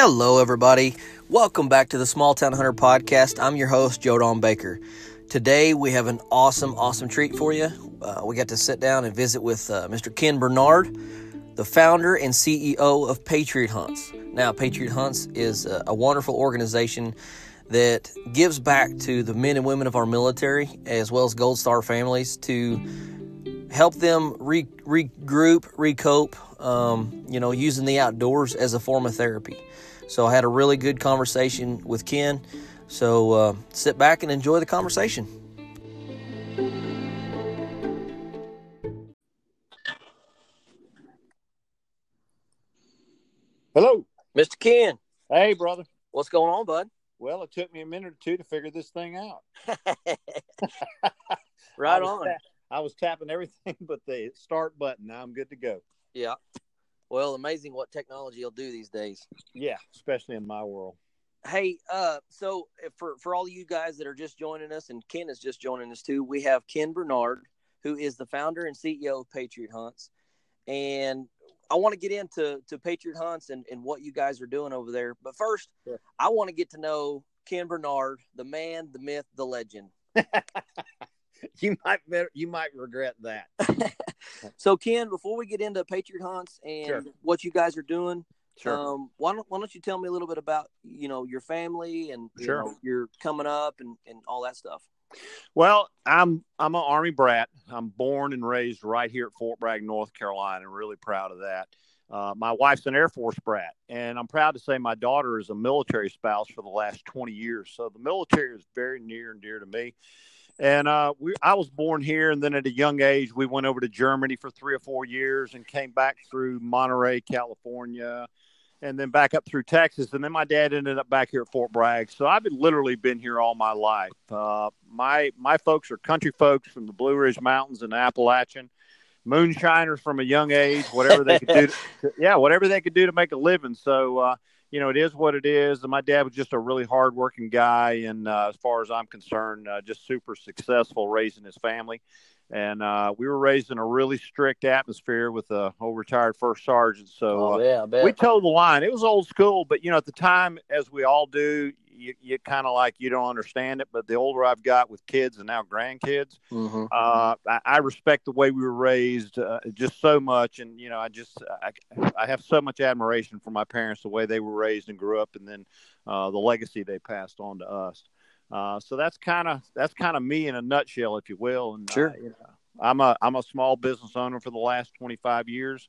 Hello, everybody. Welcome back to the Small Town Hunter podcast. I'm your host, Joe Don Baker. Today, we have an awesome, awesome treat for you. Uh, we got to sit down and visit with uh, Mr. Ken Bernard, the founder and CEO of Patriot Hunts. Now, Patriot Hunts is a, a wonderful organization that gives back to the men and women of our military, as well as Gold Star families, to help them re- regroup, recope, um, you know, using the outdoors as a form of therapy. So I had a really good conversation with Ken. So uh, sit back and enjoy the conversation. Hello. Mr. Ken, Hey, brother. what's going on, bud? Well, it took me a minute or two to figure this thing out. right I on. I was tapping everything but the start button. Now I'm good to go. Yeah. Well, amazing what technology will do these days. Yeah, especially in my world. Hey, uh, so for for all of you guys that are just joining us, and Ken is just joining us too, we have Ken Bernard, who is the founder and CEO of Patriot Hunts, and I want to get into to Patriot Hunts and, and what you guys are doing over there. But first, Sure. I want to get to know Ken Bernard, the man, the myth, the legend. You might better, you might regret that. So, Ken, before we get into Patriot Hunts and Sure. what you guys are doing, Sure. Um, why don't Why don't you tell me a little bit about you know your family and you Sure. know, your coming up and, and all that stuff. well, I'm I'm an Army brat. I'm born and raised right here at Fort Bragg, North Carolina. and really proud of that. Uh, my wife's an Air Force brat, and I'm proud to say my daughter is a military spouse for the last 20 years. So the military is very near and dear to me. And uh, we, I was born here, and then at a young age, we went over to Germany for three or four years, and came back through Monterey, California, and then back up through Texas. And then my dad ended up back here at Fort Bragg. So I've been, literally been here all my life. Uh, my my folks are country folks from the Blue Ridge Mountains and Appalachian, moonshiners from a young age. Whatever they could do, to, yeah, whatever they could do to make a living. So. Uh, you know, it is what it is. My dad was just a really hardworking guy, and uh, as far as I'm concerned, uh, just super successful raising his family. And uh, we were raised in a really strict atmosphere with a old retired first sergeant. So uh, Oh, yeah, I we told the line. It was old school, but you know, at the time, as we all do, you, you kind of like you don't understand it. But the older I've got with kids and now grandkids, hmm uh, I, I respect the way we were raised uh, just so much, and you know, I just I, I have so much admiration for my parents, the way they were raised and grew up, and then uh, the legacy they passed on to us. Uh, so that's kind of that's kind of me in a nutshell, if you will. And Sure. uh, you know, I'm a I'm a small business owner for the last 25 years.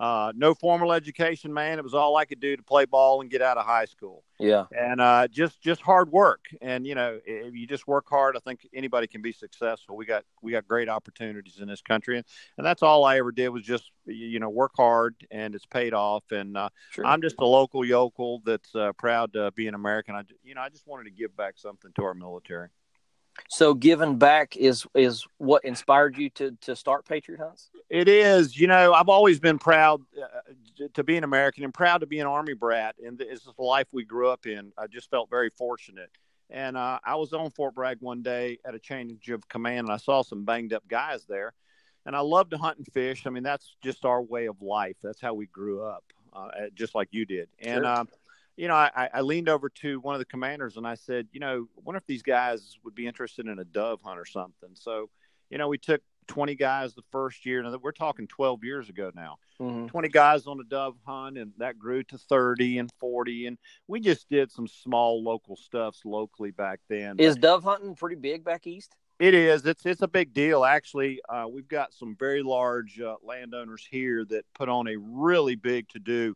Uh, no formal education, man. It was all I could do to play ball and get out of high school Yeah, and uh, just just hard work. And you know, if you just work hard, I think anybody can be successful. We got we got great opportunities in this country, and, and that's all I ever did was just you know work hard, and it's paid off. And uh, sure. I'm just a local yokel that's uh, proud to be an American. I you know I just wanted to give back something to our military. So giving back is is what inspired you to to start Patriot Hunts. It is, you know, I've always been proud uh, to be an American and proud to be an Army brat. And this is the life we grew up in. I just felt very fortunate. And uh, I was on Fort Bragg one day at a change of command, and I saw some banged up guys there. And I love to hunt and fish. I mean, that's just our way of life. That's how we grew up, uh, just like you did. And, Sure. You know, I, I leaned over to one of the commanders and I said, you know, I wonder if these guys would be interested in a dove hunt or something. So, you know, we took 20 guys the first year. Now, we're talking 12 years ago now. Mm-hmm. 20 guys on a dove hunt, and that grew to 30 and 40. And we just did some small local stuffs locally back then. Is dove hunting pretty big back east? It is. It's it's a big deal. Actually, uh, we've got some very large uh, landowners here that put on a really big to do.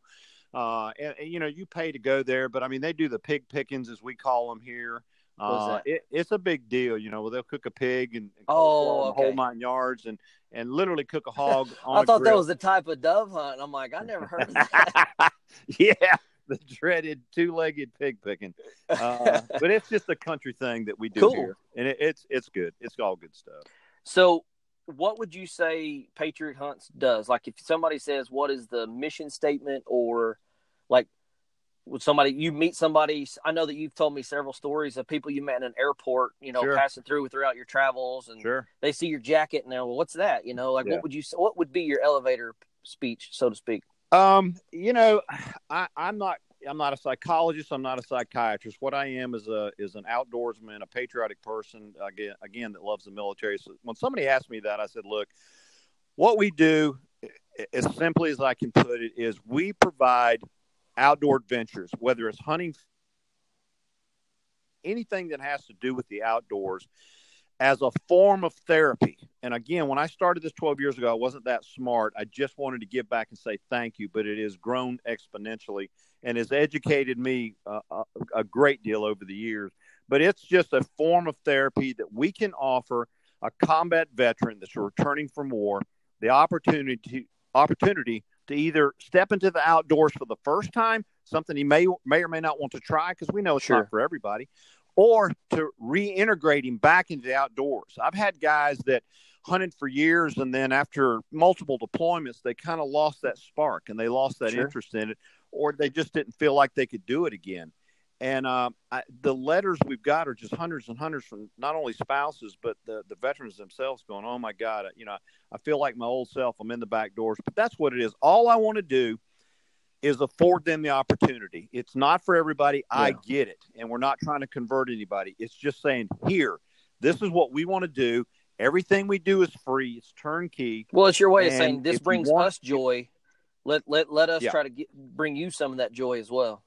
Uh, and, and, you know, you pay to go there, but I mean, they do the pig pickings as we call them here. Uh, it, it's a big deal, you know. Where they'll cook a pig and, and Oh, okay. whole nine yards, and and literally cook a hog. on I thought that was the type of dove hunt. I'm like, I never heard of that. yeah, the dreaded two-legged pig picking. Uh, but it's just a country thing that we do Cool. here, and it, it's it's good. It's all good stuff. So, what would you say Patriot Hunts does? Like, if somebody says, "What is the mission statement?" or like, would somebody you meet somebody? I know that you've told me several stories of people you met in an airport, you know, Sure. passing through throughout your travels, and Sure. they see your jacket and they're, well, "What's that?" You know, like, Yeah. what would you? What would be your elevator speech, so to speak? Um, you know, I, I'm not I'm not a psychologist. I'm not a psychiatrist. What I am is a is an outdoorsman, a patriotic person. Again, again, that loves the military. So when somebody asked me that, I said, "Look, what we do, as simply as I can put it, is we provide outdoor adventures, whether it's hunting, anything that has to do with the outdoors." as a form of therapy. And again, when I started this 12 years ago, I wasn't that smart. I just wanted to give back and say thank you, but it has grown exponentially and has educated me uh, a, a great deal over the years. But it's just a form of therapy that we can offer a combat veteran that's returning from war the opportunity opportunity to either step into the outdoors for the first time, something he may may or may not want to try because we know it's sure. not for everybody, or to reintegrate him back into the outdoors. I've had guys that hunted for years and then after multiple deployments they kind of lost that spark and they lost that sure. interest in it or they just didn't feel like they could do it again and uh, I, the letters we've got are just hundreds and hundreds from not only spouses but the, the veterans themselves going oh my god you know i feel like my old self i'm in the back doors but that's what it is all i want to do is afford them the opportunity. It's not for everybody. Yeah. I get it. And we're not trying to convert anybody. It's just saying, here, this is what we want to do. Everything we do is free. It's turnkey. Well, it's your way and of saying this brings want, us joy. Let let let us yeah. try to get, bring you some of that joy as well.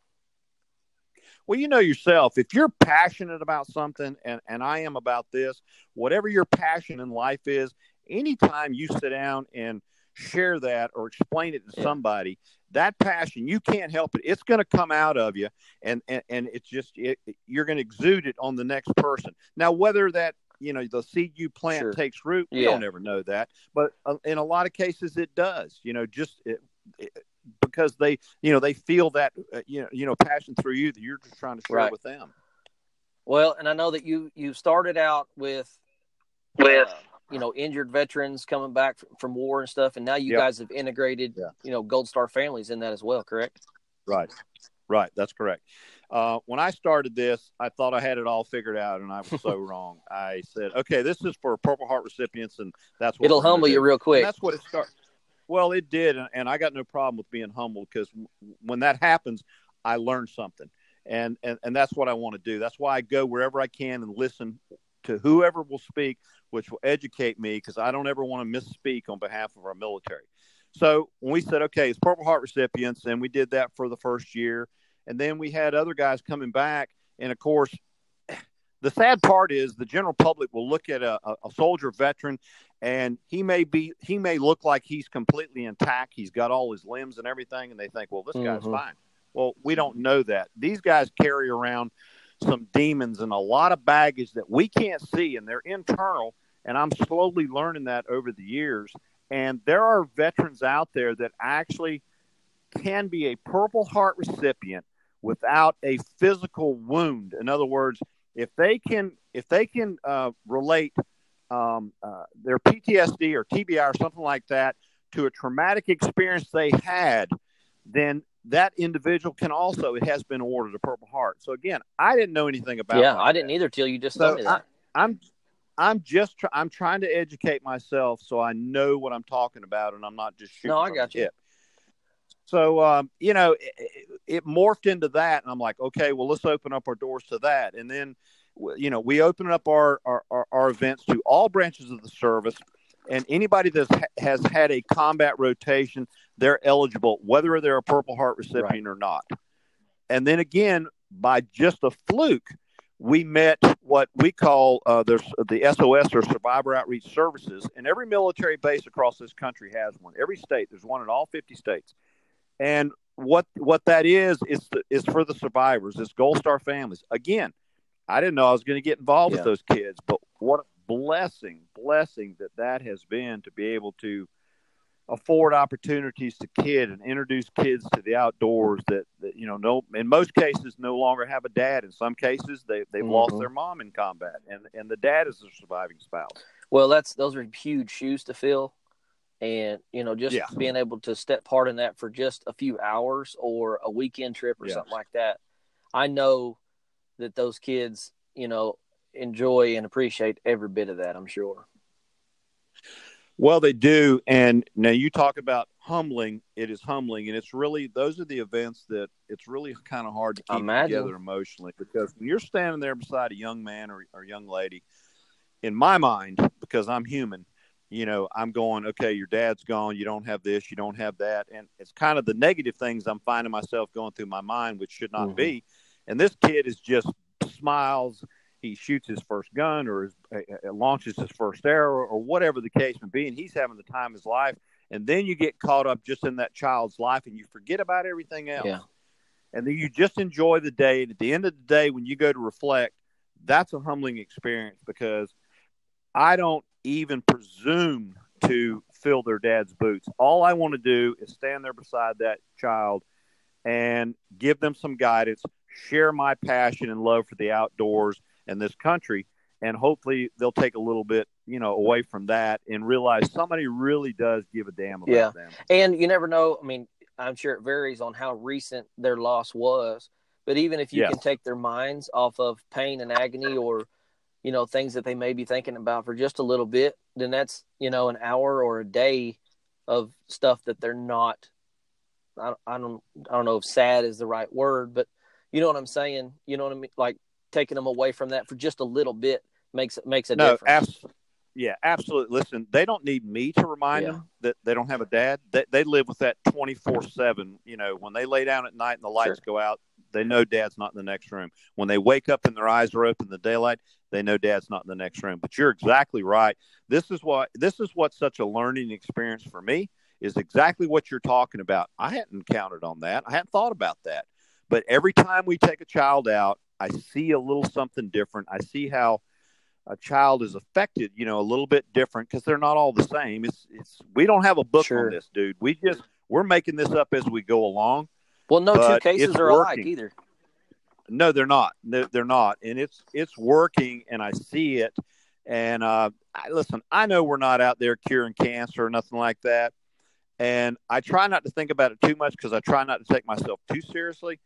Well, you know yourself, if you're passionate about something, and, and I am about this, whatever your passion in life is, anytime you sit down and share that or explain it to somebody, that passion you can't help it it's going to come out of you and and, and it's just it, you're going to exude it on the next person now whether that you know the seed you plant sure. takes root we yeah. don't ever know that but uh, in a lot of cases it does you know just it, it, because they you know they feel that uh, you know you know passion through you that you're just trying to share right. with them. Well and i know that you you started out with with uh, you know injured veterans coming back from war and stuff and now you yep. guys have integrated yeah. you know gold star families in that as well correct? Right. Right. That's correct. Uh, when i started this i thought i had it all figured out and i was so wrong. I said okay this is for purple heart recipients and that's what it'll humble you real quick. and that's what it started well it did and, i got no problem with being humble because when that happens i learn something and, and and that's what i want to do that's why i go wherever i can and listen to whoever will speak which will educate me because I don't ever want to misspeak on behalf of our military. So when we said, okay, it's Purple Heart recipients, and we did that for the first year, and then we had other guys coming back, and of course, the sad part is the general public will look at a, a soldier veteran, and he may be he may look like he's completely intact, he's got all his limbs and everything, and they think, well, this guy's mm-hmm. fine. Well, we don't know that. These guys carry around some demons and a lot of baggage that we can't see, and they're internal. And I'm slowly learning that over the years. And there are veterans out there that actually can be a Purple Heart recipient without a physical wound. In other words, if they can if they can uh, relate um, uh, their PTSD or TBI or something like that to a traumatic experience they had, then that individual can also it has been awarded a Purple Heart. So again, I didn't know anything about. Yeah, I didn't either till you just so told me that. I, I'm I'm just try, I'm trying to educate myself so I know what I'm talking about and I'm not just shooting. No, I got you. Hip. So um, you know, it, it, morphed into that, and I'm like, okay, well, let's open up our doors to that, and then you know, we open up our our, our, events to all branches of the service and anybody that has had a combat rotation, they're eligible, whether they're a Purple Heart recipient right. or not. And then again, by just a fluke, we met what we call uh, the, the SOS or Survivor Outreach Services, and every military base across this country has one. Every state, there's one in all 50 states. And what what that is is the, is for the survivors. It's Gold Star families. Again, I didn't know I was going to get involved yeah. with those kids, but what a blessing, blessing that that has been to be able to afford opportunities to kid and introduce kids to the outdoors that, that you know no in most cases no longer have a dad in some cases they they've mm-hmm. lost their mom in combat and and the dad is the surviving spouse well that's those are huge shoes to fill and you know just yeah. being able to step part in that for just a few hours or a weekend trip or something like that i know that those kids you know enjoy and appreciate every bit of that. I'm sure. Well, they do, and now you talk about humbling. It is humbling, and it's really those are the events that it's really kind of hard to keep Imagine. together emotionally because when you're standing there beside a young man or, or young lady, in my mind, because I'm human, you know, I'm going, okay, your dad's gone, you don't have this, you don't have that, and it's kind of the negative things I'm finding myself going through my mind, which should not Mhm. be. And this kid is just smiles. He shoots his first gun or his, uh, uh, launches his first arrow or whatever the case may be, and he's having the time of his life. And then you get caught up just in that child's life, and you forget about everything else. Yeah. And then you just enjoy the day. And at the end of the day, when you go to reflect, that's a humbling experience because I don't even presume to fill their dad's boots. All I want to do is stand there beside that child and give them some guidance, share my passion and love for the outdoors and this country, and hopefully they'll take a little bit, you know, away from that and realize somebody really does give a damn about Yeah. them. And you never know. I mean, I'm sure it varies on how recent their loss was. But even if you Yes. can take their minds off of pain and agony or, you know, things that they may be thinking about for just a little bit, then that's, you know, an hour or a day of stuff that they're not I, I don't I don't know if sad is the right word, but you know what I'm saying? You know what I mean? Like taking them away from that for just a little bit makes makes a No, difference. abs- yeah, absolutely. Listen, they don't need me to remind Yeah. them that they don't have a dad. They, they live with that 24 7. You know, when they lay down at night and the lights go out, they know dad's not in the next room. When they wake up and their eyes are open in the daylight, they know dad's not in the next room. But you're exactly right. This is what this is what's such a learning experience for me is exactly what you're talking about. I hadn't counted on that. I hadn't thought about that. But every time we take a child out, I see a little something different. I see how a child is affected, you know, a little bit different because they're not all the same. It's it's we don't have a book Sure. on this, dude. We just we're making this up as we go along. Well, no two cases are alike either. No, they're not. No, they're not, and it's it's working, and I see it. And uh, I, listen, I know we're not out there curing cancer or nothing like that, and I try not to think about it too much because I try not to take myself too seriously.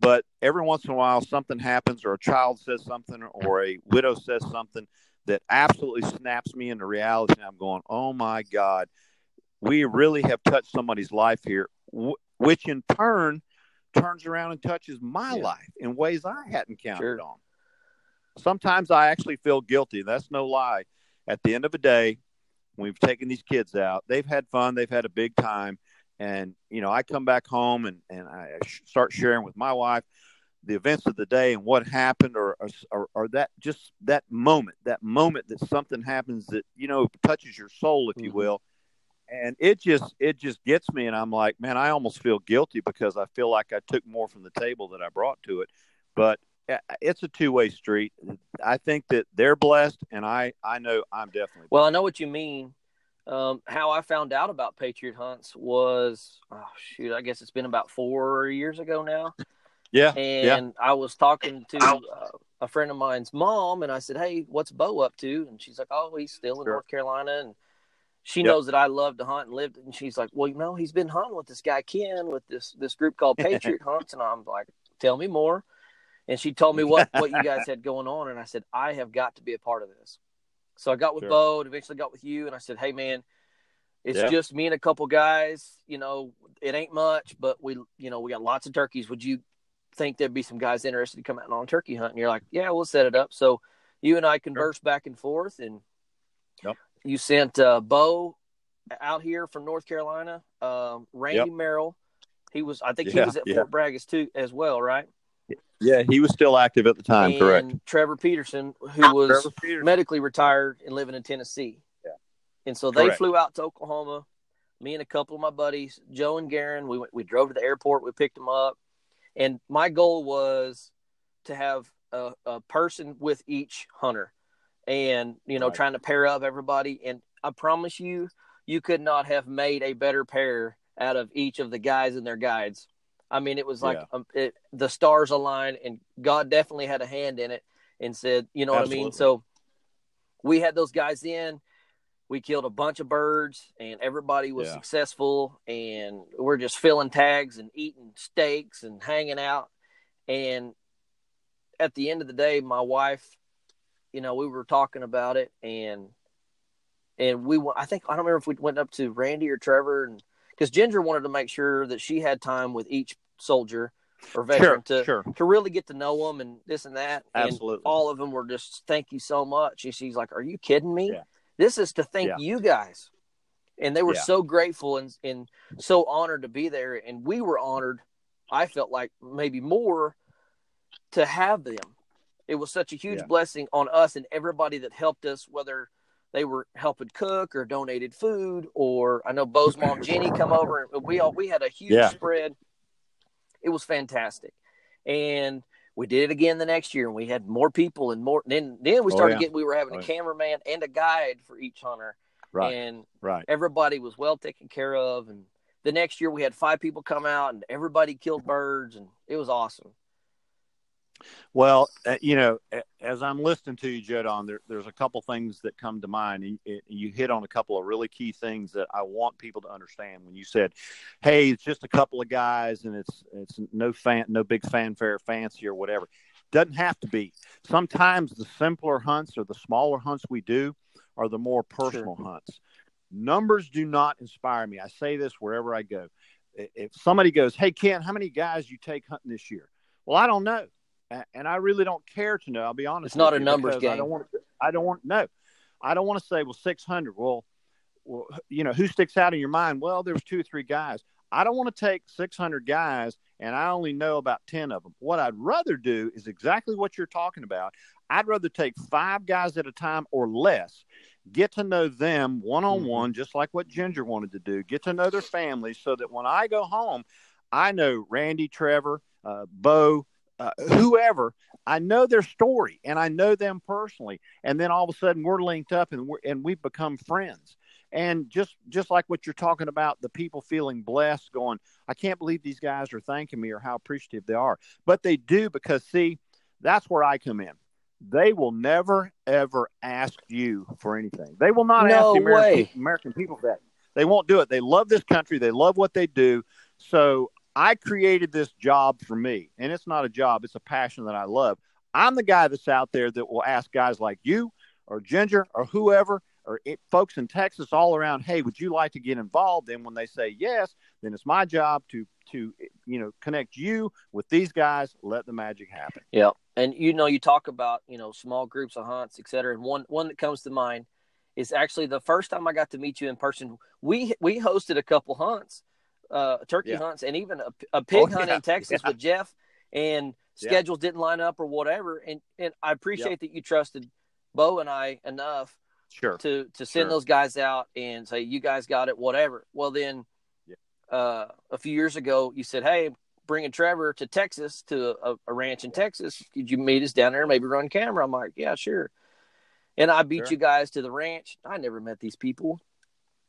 But every once in a while, something happens, or a child says something, or a widow says something that absolutely snaps me into reality. And I'm going, "Oh my God, we really have touched somebody's life here," which in turn turns around and touches my Yeah. life in ways I hadn't counted Sure. on. Sometimes I actually feel guilty. That's no lie. At the end of the day, we've taken these kids out. They've had fun. They've had a big time. And, you know, I come back home and, and I sh- start sharing with my wife the events of the day and what happened or, or, or that just that moment, that moment that something happens that, you know, touches your soul, if you Mhm. will. And it just, it just gets me. And I'm like, man, I almost feel guilty because I feel like I took more from the table that I brought to it. But uh, it's a two way street. I think that they're blessed, and I I know I'm definitely. Well, I know what you mean. Um, how I found out about Patriot hunts was, oh shoot, I guess it's been about four years ago now. yeah, And I was talking to uh, a friend of mine's mom, and I said, "Hey, what's Bo up to?" And she's like, "Oh, he's still in Sure. North Carolina." And she Yep. knows that I love to hunt and lived. And she's like, "Well, you know, he's been hunting with this guy Ken with this this group called Patriot Hunts." And I'm like, "Tell me more." And she told me what what you guys had going on, and I said, "I have got to be a part of this." So I got with Sure. Bo, and eventually got with you, and I said, "Hey, man." It's Yeah. just me and a couple guys. You know, it ain't much, but we, you know, we got lots of turkeys. Would you think there'd be some guys interested to come out on turkey hunt? And you're like, yeah, we'll set it up. So you and I conversed back and forth, and. You sent uh, Bo out here from North Carolina. Um, Randy Merrill, he was, I think he was at yeah. Fort Bragg as too as well, right? yeah, he was still active at the time. and correct. Trevor Peterson, who was Peterson. medically retired and living in Tennessee. Yeah. And so they Correct. flew out to Oklahoma. Me and a couple of my buddies, Joe and Garen, we went, we drove to the airport. We picked them up, and my goal was to have a, a person with each hunter, and you know, Right. trying to pair up everybody. And I promise you, you could not have made a better pair out of each of the guys and their guides. I mean, it was like Yeah. um, it, the stars aligned, and God definitely had a hand in it, and said, you know what I mean. So we had those guys in. We killed a bunch of birds, and everybody was Yeah. successful. And we're just filling tags and eating steaks and hanging out. And at the end of the day, my wife, you know, we were talking about it, and and we, went- I think I don't remember if we went up to Randy or Trevor, and because Ginger wanted to make sure that she had time with each soldier or veteran Sure, to sure. to really get to know them and this and that. Absolutely. And all of them were just thank you so much. And she's like, "Are you kidding me? Yeah. This is to thank Yeah. you guys." And they were Yeah. so grateful and and so honored to be there, and we were honored. I felt like maybe more to have them. It was such a huge Yeah. blessing on us and everybody that helped us, whether they were helping cook or donated food, or I know Bo's mom Jenny come over and we all we had a huge Yeah. spread. It was fantastic, and we did it again the next year, and we had more people and more. Then then we Oh, started yeah. getting we were having Oh, a cameraman and a guide for each hunter, Right. and right. everybody was well taken care of. And the next year we had five people come out, and everybody killed birds, and it was awesome. Well, uh, you know, as I'm listening to you, Jodon, there, there's a couple things that come to mind. And you, you hit on a couple of really key things that I want people to understand. When you said, "Hey, it's just a couple of guys, and it's it's no fan, no big fanfare, fancy or whatever," doesn't have to be. Sometimes the simpler hunts or the smaller hunts we do are the more personal hunts. Numbers do not inspire me. I say this wherever I go. If somebody goes, "Hey, Ken, how many guys you take hunting this year?" Well, I don't know and I really don't care to know. I'll be honest. It's not a numbers because I don't want. I don't want no. I don't want to say well six hundred. Well, well, you know who sticks out in your mind? Well, there was two or three guys. I don't want to take six hundred guys, and I only know about ten of them. What I'd rather do is exactly what you're talking about. I'd rather take five guys at a time or less. Get to know them one on one, just like what Ginger wanted to do. Get to know their families so that when I go home, I know Randy, Trevor, uh, Bo, uh, whoever. I know their story and I know them personally. And then all of a sudden we're linked up and we're, and we've become friends. And just just like what you're talking about, the people feeling blessed, going, I can't believe these guys are thanking me or how appreciative they are. But they do because see, that's where I come in. They will never ever ask you for anything. They will not No ask the American. American people that. They won't do it. They love this country. They love what they do. So I created this job for me, and it's not a job, it's a passion that I love. I'm the guy that's out there that will ask guys like you or Ginger or whoever or it, folks in Texas all around, hey, would you like to get involved? And when they say yes, then it's my job to to you know connect you with these guys, let the magic happen. Yeah, and you know, you talk about you know small groups of hunts, et cetera. And one one that comes to mind is actually the first time I got to meet you in person. We we hosted a couple hunts, uh, turkey Yeah. hunts, and even a, a pig Oh, hunt yeah, in Texas yeah. with Jeff. And schedules didn't line up or whatever. And and I appreciate that you trusted Bo and I enough Sure. to to send Sure. those guys out and say you guys got it whatever well then uh, a few years ago you said hey bringing trevor to texas to a, a ranch in texas could you meet us down there maybe run camera i'm like yeah sure and i beat Sure. you guys to the ranch i never met these people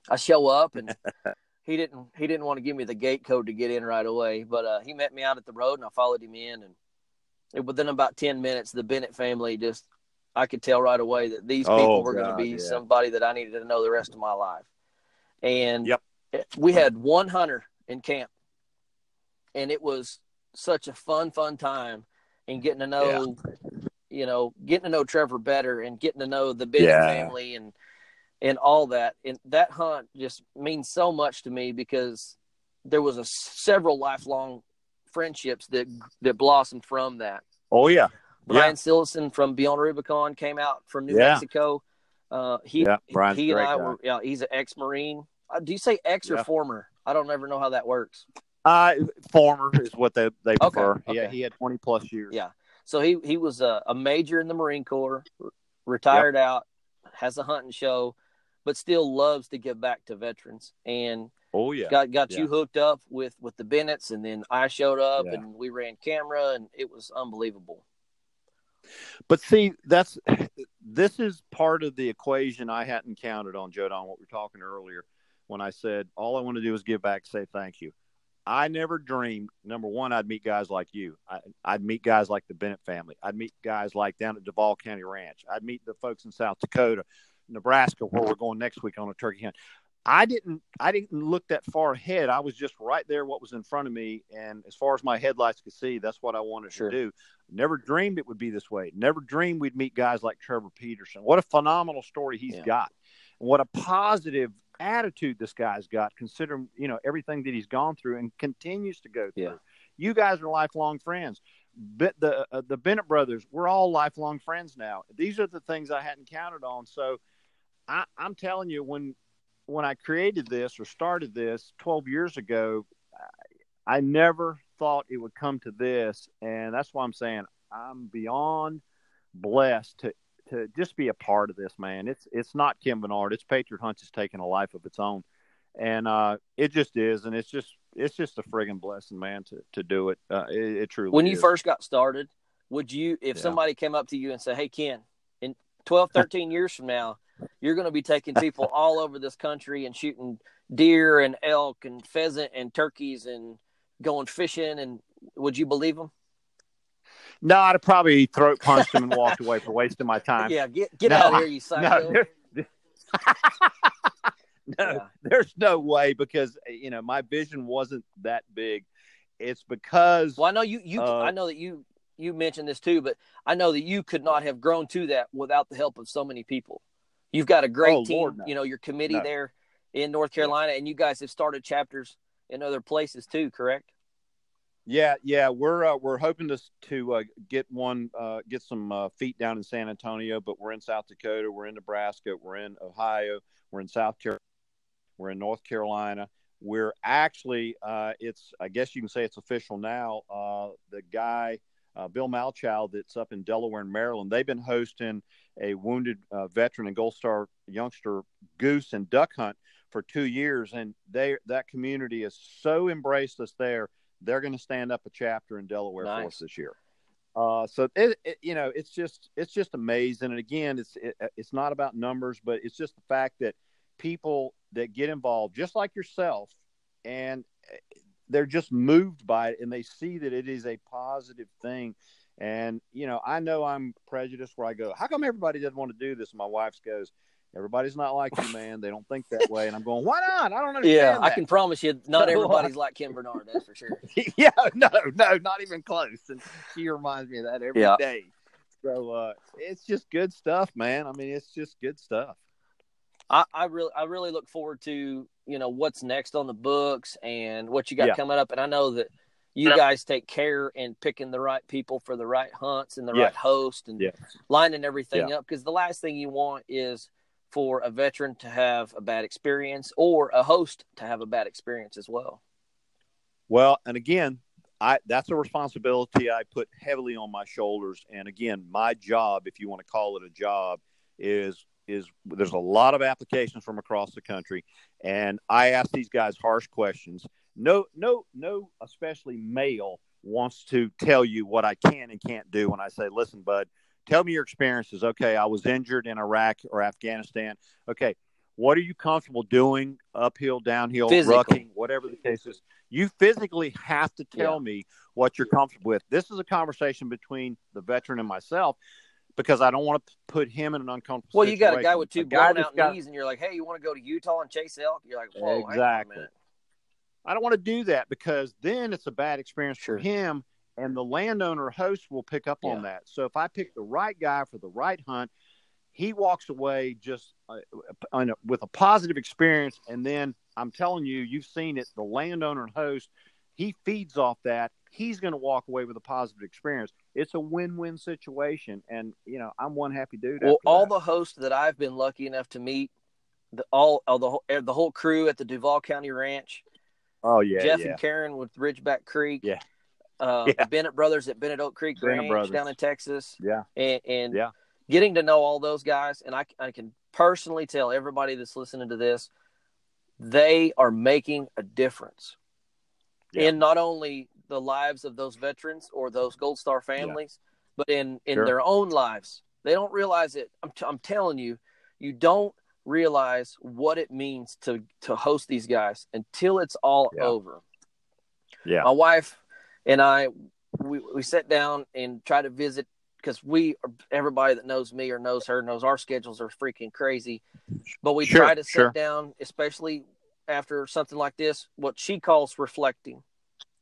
i show up and he didn't he didn't want to give me the gate code to get in right away but uh, he met me out at the road and i followed him in and it, within about 10 minutes the bennett family just i could tell right away that these Oh, people were going to be yeah. somebody that i needed to know the rest of my life and Yep. we had one hunter in camp and it was such a fun fun time and getting to know you know getting to know trevor better and getting to know the bennett Yeah. family and and all that and that hunt just means so much to me because there was a several lifelong friendships that that blossomed from that Oh yeah. Brian Sillison from Beyond Rubicon came out from New Yeah. Mexico. Uh, he Yeah, Brian's he and I guy. were yeah he's an ex Marine. Uh, do you say ex or former? I don't ever know how that works. Uh, former is what they they Okay, prefer. Yeah, he had twenty plus years. Yeah. So he he was a, a major in the Marine Corps, retired out, has a hunting show, but still loves to give back to veterans and Oh yeah. got got you hooked up with with the Bennetts and then I showed up Yeah. and we ran camera and it was unbelievable. But see, that's this is part of the equation I hadn't counted on, Jodon, what we're talking earlier when I said all I want to do is give back, say thank you. I never dreamed, number one, I'd meet guys like you. I, I'd meet guys like the Bennett family. I'd meet guys like down at Duval County Ranch. I'd meet the folks in South Dakota, Nebraska, where we're going next week on a turkey hunt. I didn't I didn't look that far ahead. I was just right there what was in front of me and as far as my headlights could see, that's what I wanted Sure. to do. Never dreamed it would be this way. Never dreamed we'd meet guys like Trevor Peterson. What a phenomenal story he's Yeah. got. And what a positive attitude this guy's got, considering you know everything that he's gone through and continues to go through. Yeah. You guys are lifelong friends. But the uh, the Bennett brothers, we're all lifelong friends now. These are the things I hadn't counted on. So I, I'm telling you, when when I created this or started this 12 years ago, I never thought it would come to this, and that's why I'm saying I'm beyond blessed to to just be a part of this, man. It's it's not Ken Bernard. It's Patriot Hunts is taking a life of its own, and uh, it just is, and it's just it's just a friggin' blessing, man, to to do it. Uh, it, it truly. When you is. first got started, would you, if Yeah. somebody came up to you and said, "Hey, Ken, in 12, 13 years from now, you're going to be taking people all over this country and shooting deer and elk and pheasant and turkeys and going fishing," and would you believe them? no, I'd have probably throat punched him and walked away for wasting my time. Yeah, get get No, out of here, you psycho. No, there- no, Yeah. there's no way because you know my vision wasn't that big. It's because Well, I know you. You. Uh, I know that you. You mentioned this too, but I know that you could not have grown to that without the help of so many people. You've got a great Oh, team. Lord, no. You know your committee No. there in North Carolina, and you guys have started chapters in other places too. Correct? Yeah, yeah, we're uh, we're hoping to to uh, get one uh, get some uh, feet down in San Antonio, but we're in South Dakota, we're in Nebraska, we're in Ohio, we're in South Carolina, we're in North Carolina. We're actually uh, it's I guess you can say it's official now. Uh, the guy uh, Bill Malchow that's up in Delaware and Maryland, they've been hosting a wounded uh, veteran and Gold Star youngster goose and duck hunt for two years, and they that community has so embraced us there they're going to stand up a chapter in Delaware for us this year. Uh, so it, it, you know, it's just it's just amazing. And again, it's it, it's not about numbers, but it's just the fact that people that get involved, just like yourself, and eh, they're just moved by it, and they see that it is a positive thing. And you know, I know I'm prejudiced where I go. How come everybody doesn't want to do this? And my wife goes, "Everybody's not like you, man. They don't think that way." And I'm going, "Why not? I don't understand." Yeah, I can promise you, not everybody's like Ken Bernard. That's for sure. yeah, no, no, not even close. And she reminds me of that every day. Yeah. So uh, it's just good stuff, man. I mean, it's just good stuff. I, I really, I really look forward to you know what's next on the books and what you got Yeah. coming up. And I know that you Yeah. guys take care in picking the right people for the right hunts and the Yeah. right host and Yeah. lining everything up. Because the last thing you want is for a veteran to have a bad experience or a host to have a bad experience as well. Well, and again, I that's a responsibility I put heavily on my shoulders. And again, my job, if you want to call it a job, is is there's a lot of applications from across the country, and I ask these guys harsh questions. No, no, no, especially male wants to tell you what I can and can't do. When I say, listen, bud, tell me your experiences. Okay, I was injured in Iraq or Afghanistan. Okay, what are you comfortable doing? Uphill, downhill, Physical. rucking, whatever the case is. You physically have to tell Yeah. me what you're comfortable with. This is a conversation between the veteran and myself because I don't want to put him in an uncomfortable Well, you got a guy with two blown out got- knees, and you're like, "Hey, you want to go to Utah and chase elk?" You're like, "Whoa, hang on a Exactly. minute." I don't want to do that because then it's a bad experience Sure. for him, and the landowner host will pick up Yeah. on that. So if I pick the right guy for the right hunt, he walks away just uh, a- with a positive experience, and then I'm telling you, you've seen it. The landowner and host, he feeds off that. He's going to walk away with a positive experience. It's a win-win situation, and you know I'm one happy dude. Well, all that. the hosts that I've been lucky enough to meet, the all, all the whole, eh, the whole crew at the Duval County Ranch, oh yeah, Jeff yeah, and Karen with Ridgeback Creek, Yeah. uh, Yeah. Bennett brothers at Bennett Oak Creek Bennett Ranch brothers. down in Texas, yeah, and, and Yeah. getting to know all those guys, and I, I can personally tell everybody that's listening to this, they are making a difference Yeah. in not only the lives of those veterans or those Gold Star families, but in in Sure. their own lives. They don't realize it. I'm, t- I'm telling you, you don't realize what it means to to host these guys until it's all Yeah. over. yeah, My wife and I, we we sat down and tried to visit because we everybody that knows me or knows her knows our schedules are freaking crazy. But we Sure, try to sit sure. down, especially after something like this, what she calls reflecting.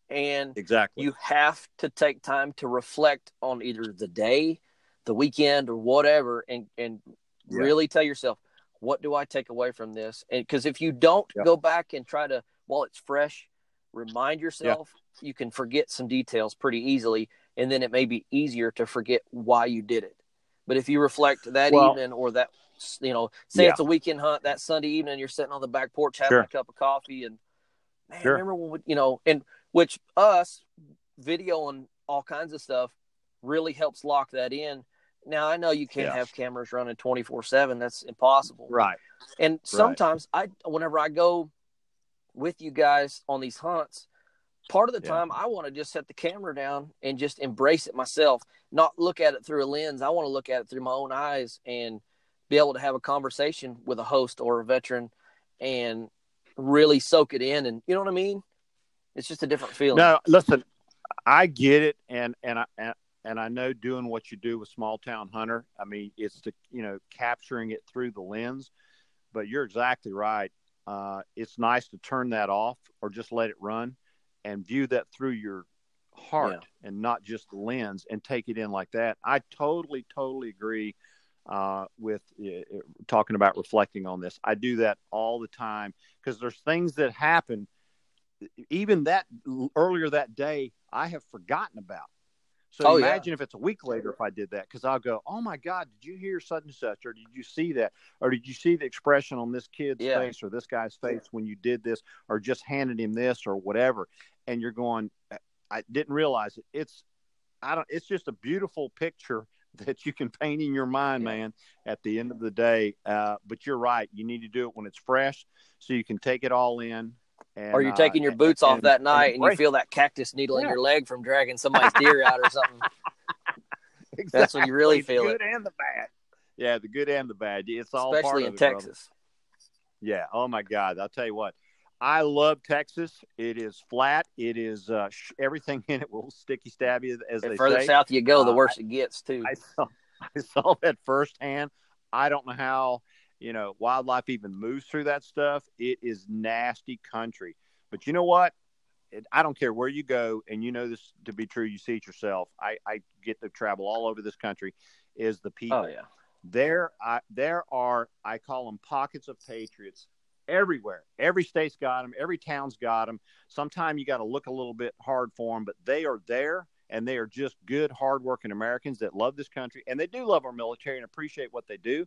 And exactly. you have to take time to reflect on either the day, the weekend, or whatever, and and Yeah. really tell yourself what do I take away from this? And because if you don't Yeah. go back and try to, while it's fresh, remind yourself, you can forget some details pretty easily, and then it may be easier to forget why you did it. But if you reflect that Well- evening or that, you know, say Yeah. it's a weekend hunt that Sunday evening, you're sitting on the back porch having Sure. a cup of coffee, and man, Sure. remember when we, you know, and which us video and all kinds of stuff really helps lock that in. Now I know you can't Yeah. have cameras running twenty four seven; that's impossible. Right. And sometimes I, whenever I go with you guys on these hunts, part of the Yeah. time I want to just set the camera down and just embrace it myself, not look at it through a lens. I want to look at it through my own eyes and be able to have a conversation with a host or a veteran and really soak it in. And you know what I mean? It's just a different feeling. No, listen, I get it, and and I and, and I know doing what you do with Small Town Hunter. I mean, it's the you know capturing it through the lens. But you're exactly right. Uh, it's nice to turn that off or just let it run, and view that through your heart and not just the lens, and take it in like that. I totally, totally agree uh, with uh, talking about reflecting on this. I do that all the time because there's things that happen even that earlier that day I have forgotten about. So Oh, yeah. imagine if it's a week later if I did that because I'll go, oh my God, did you hear such and such, or did you see that, or did you see the expression on this kid's Yeah. face or this guy's face when you did this, or just handed him this or whatever, and you're going, I didn't realize it. It's, I don't. It's just a beautiful picture that you can paint in your mind, Yeah. man. At the end of the day, uh, but you're right. You need to do it when it's fresh, so you can take it all in. And, or you're uh, taking your and- boots off and- that night and you feel that cactus needle in your leg from dragging somebody's deer out or something. Exactly. That's when you really The feel good it. and the bad. Yeah, the good and the bad. It's all part Especially of in it, brother. Texas. Yeah. Oh my God. I'll tell you what. I love Texas. It is flat. It is uh, sh- everything in it will sticky stab you, as The they further say. south you go, the Uh, worse it gets too. I saw, I saw that firsthand. I don't know how you know wildlife even moves through that stuff. It is nasty country. But you know what? It, I don't care where you go, and you know this to be true. You see it yourself. I, I get to travel all over this country. Is the people oh yeah. there? I, there are I call them pockets of patriots everywhere. Every state's got them. Every town's got them. Sometimes you got to look a little bit hard for them, but they are there, and they are just good, hardworking Americans that love this country, and they do love our military and appreciate what they do.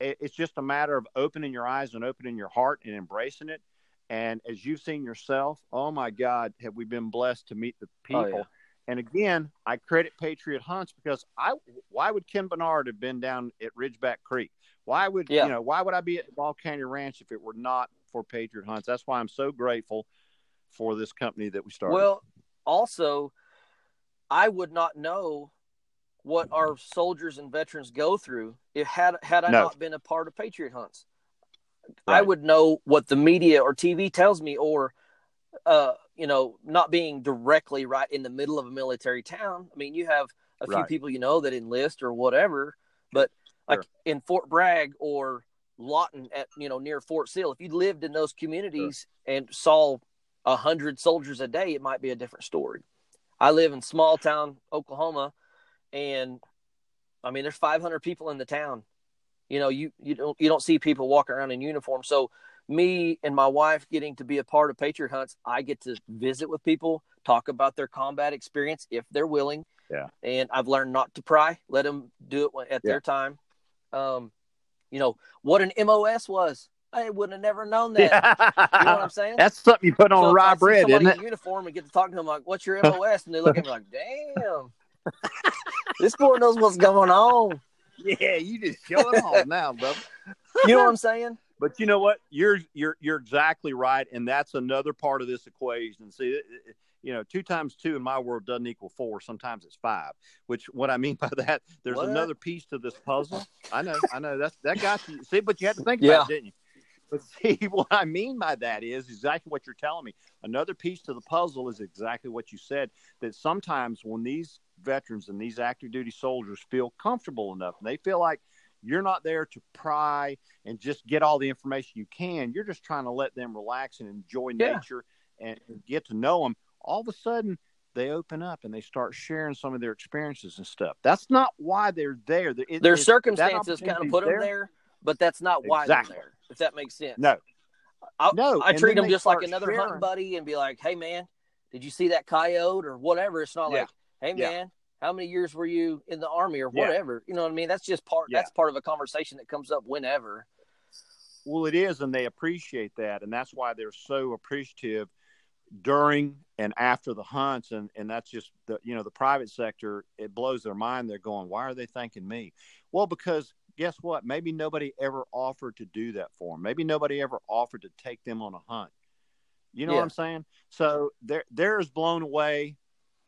It, it's just a matter of opening your eyes and opening your heart and embracing it. And as you've seen yourself, oh my God, have we been blessed to meet the people? Oh, yeah. And again, I credit Patriot Hunts because I why would Ken Bernard have been down at Ridgeback Creek? Why would Yeah. you know why would I be at Duval County Ranch if it were not for Patriot Hunts? That's why I'm so grateful for this company that we started. Well, also, I would not know what our soldiers and veterans go through if had had I No. not been a part of Patriot Hunts. I would know what the media or TV tells me, or uh, you know, not being directly right in the middle of a military town. I mean, you have a few Right. people you know that enlist or whatever, but like Sure. in Fort Bragg or Lawton at you know near Fort Sill, if you lived in those communities and saw a hundred soldiers a day, it might be a different story. I live in small town Oklahoma, and I mean, there's 500 people in the town. You know, you you don't you don't see people walking around in uniform. So me and my wife getting to be a part of Patriot Hunts, I get to visit with people, talk about their combat experience if they're willing. Yeah. And I've learned not to pry, let them do it at Yeah. their time. Um, you know what an MOS was. I would have never known that. You know what I'm saying? That's something you put on So rye bread, isn't it? in uniform and get to talk to them like, "What's your MOS?" and they look at me like, "Damn, this boy knows what's going on." Yeah, you just show it off now, brother. You know what I'm saying? But you know what? You're you're you're exactly right, and that's another part of this equation. See, it- it- you know, two times two in my world doesn't equal four. Sometimes it's five. Which what I mean by that, there's What? another piece to this puzzle. I know, I know. That's that got you. See, but you had to think Yeah. about it, didn't you? But see, what I mean by that is exactly what you're telling me. Another piece to the puzzle is exactly what you said. That sometimes when these veterans and these active duty soldiers feel comfortable enough, and they feel like you're not there to pry and just get all the information you can. You're just trying to let them relax and enjoy Yeah. nature and get to know them. All of a sudden, they open up and they start sharing some of their experiences and stuff. That's not why they're there. It- Their circumstances kind of put them there. there, but that's not why Exactly. they're there. If that makes sense. No. I, No, I treat them just like another sharing. hunting buddy and be like, "Hey, man, did you see that coyote or whatever?" It's not Yeah. like, "Hey, Yeah. man, how many years were you in the army or Yeah. whatever?" You know what I mean? That's just part. Yeah. That's part of a conversation that comes up whenever. Well, it is, and they appreciate that, and that's why they're so appreciative during and after the hunts, and and that's just the you know the private sector. It blows their mind. They're going, why are they thanking me? Well, because guess what? Maybe nobody ever offered to do that for them. Maybe nobody ever offered to take them on a hunt. You know Yeah. what I'm saying? So they're they're as blown away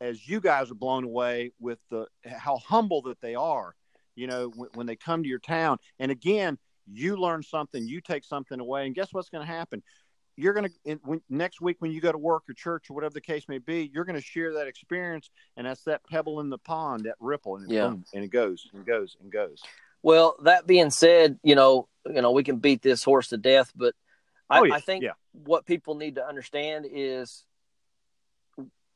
as you guys are blown away with the how humble that they are. You know, when, when they come to your town, and again, you learn something, you take something away, and guess what's going to happen? You're going to next week when you go to work or church or whatever the case may be, you're going to share that experience, and that's that pebble in the pond, that ripple, and it, Yeah. boom, and it goes and goes and goes. Well, that being said, you know, you know, we can beat this horse to death, but I, Oh, yeah. I think Yeah. what people need to understand is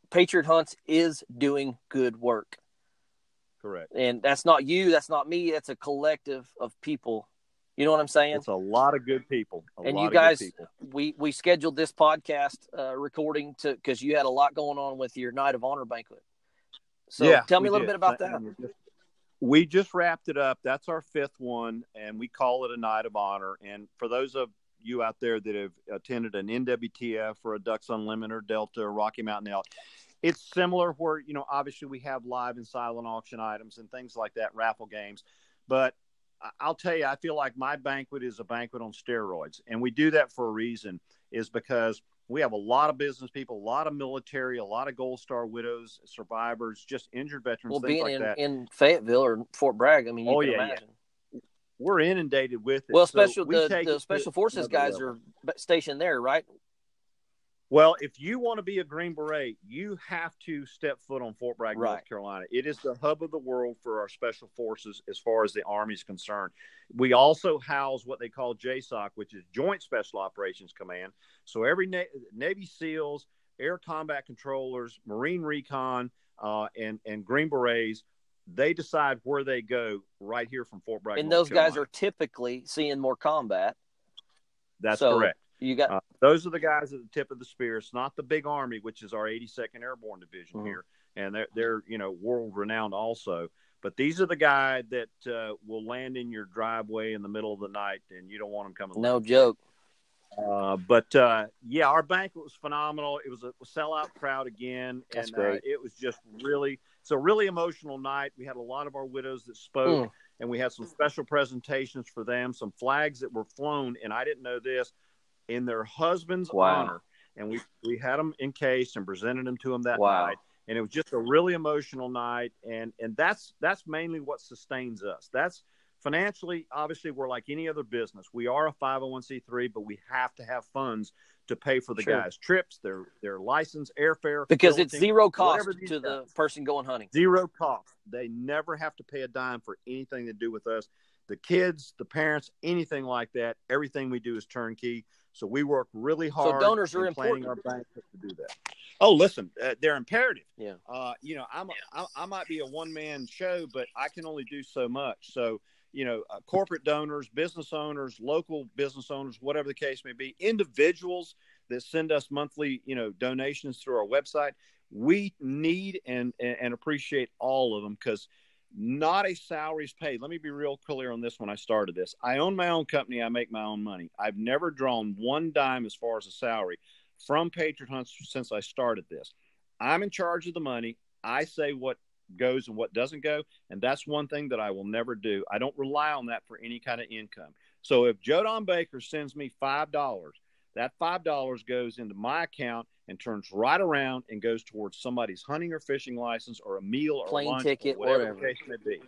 Patriot Hunts is doing good work. Correct. And that's not you, that's not me, that's a collective of people. You know what I'm saying? It's a lot of good people. A And lot you of good guys- we we scheduled this podcast uh, recording to because you had a lot going on with your Night of Honor banquet. So Yeah, tell me a little did. bit about that. We just- wrapped it up. That's our fifth one, and we call it a night of honor. And for those of you out there that have attended an NWTF or a Ducks Unlimited or Delta or Rocky Mountain Elk, it's similar where, you know, obviously we have live and silent auction items and things like that, raffle games. But I'll tell you, I feel like my banquet is a banquet on steroids. And we do that for a reason, is because we have a lot of business people, a lot of military, a lot of Gold Star widows, survivors, just injured veterans, Well, things being like in, that. in Fayetteville or Fort Bragg, I mean, you Oh, can yeah, yeah. We're inundated with it. Well, So special we the, the special forces guys level. are stationed there, right? Well, if you want to be a Green Beret, you have to step foot on Fort Bragg, North Carolina. It is the hub of the world for our special forces as far as the Army is concerned. We also house what they call JSOC, which is Joint Special Operations Command. So every Na- Navy SEALs, Air Combat Controllers, Marine Recon, uh, and and Green Berets, they decide where they go right here from Fort Bragg. and North those guys are typically seeing more combat. That's so- correct. You got Uh, those are the guys at the tip of the spear. It's not the big army, which is our 82nd Airborne Division Mhm. here, and they're they're you know world renowned also. But these are the guy that uh, will land in your driveway in the middle of the night, and you don't want them coming. no joke. Uh, but uh, yeah, our banquet was phenomenal. It was a sellout crowd again, That's and. Uh, it was just really it's a really emotional night. We had a lot of our widows that spoke, Mm. and we had some special presentations for them, some flags that were flown, and I didn't know this in their husband's Wow. honor, and we we had them encased and presented them to them that Wow. night. And it was just a really emotional night, and and that's that's mainly what sustains us. That's financially, obviously, we're like any other business. We are a 501c3, but we have to have funds to pay for the Sure. guys' trips, their their license, airfare, Because it's zero cost to the person going hunting. zero cost. They never have to pay a dime for anything to do with us. The kids, the parents, anything like that, everything we do is turnkey. So we work really hard. So donors are planning important. our banquet to do that. Oh, listen, uh, they're imperative. Yeah. Uh, you know, I'm I, I might be a one man show, but I can only do so much. So you know, uh, corporate donors, business owners, local business owners, whatever the case may be, individuals that send us monthly, you know, donations through our website. We need and and, and appreciate all of them because not a salary is paid. Let me be real clear on this when I started this. I own my own company. I make my own money. I've never drawn one dime as far as a salary from Patriot Hunts since I started this. I'm in charge of the money. I say what goes and what doesn't go. And that's one thing that I will never do. I don't rely on that for any kind of income. So if Joe Don Baker sends me $5, that $5 goes into my account and turns right around and goes towards somebody's hunting or fishing license or a meal or Plane lunch ticket, or whatever, whatever. the case may be.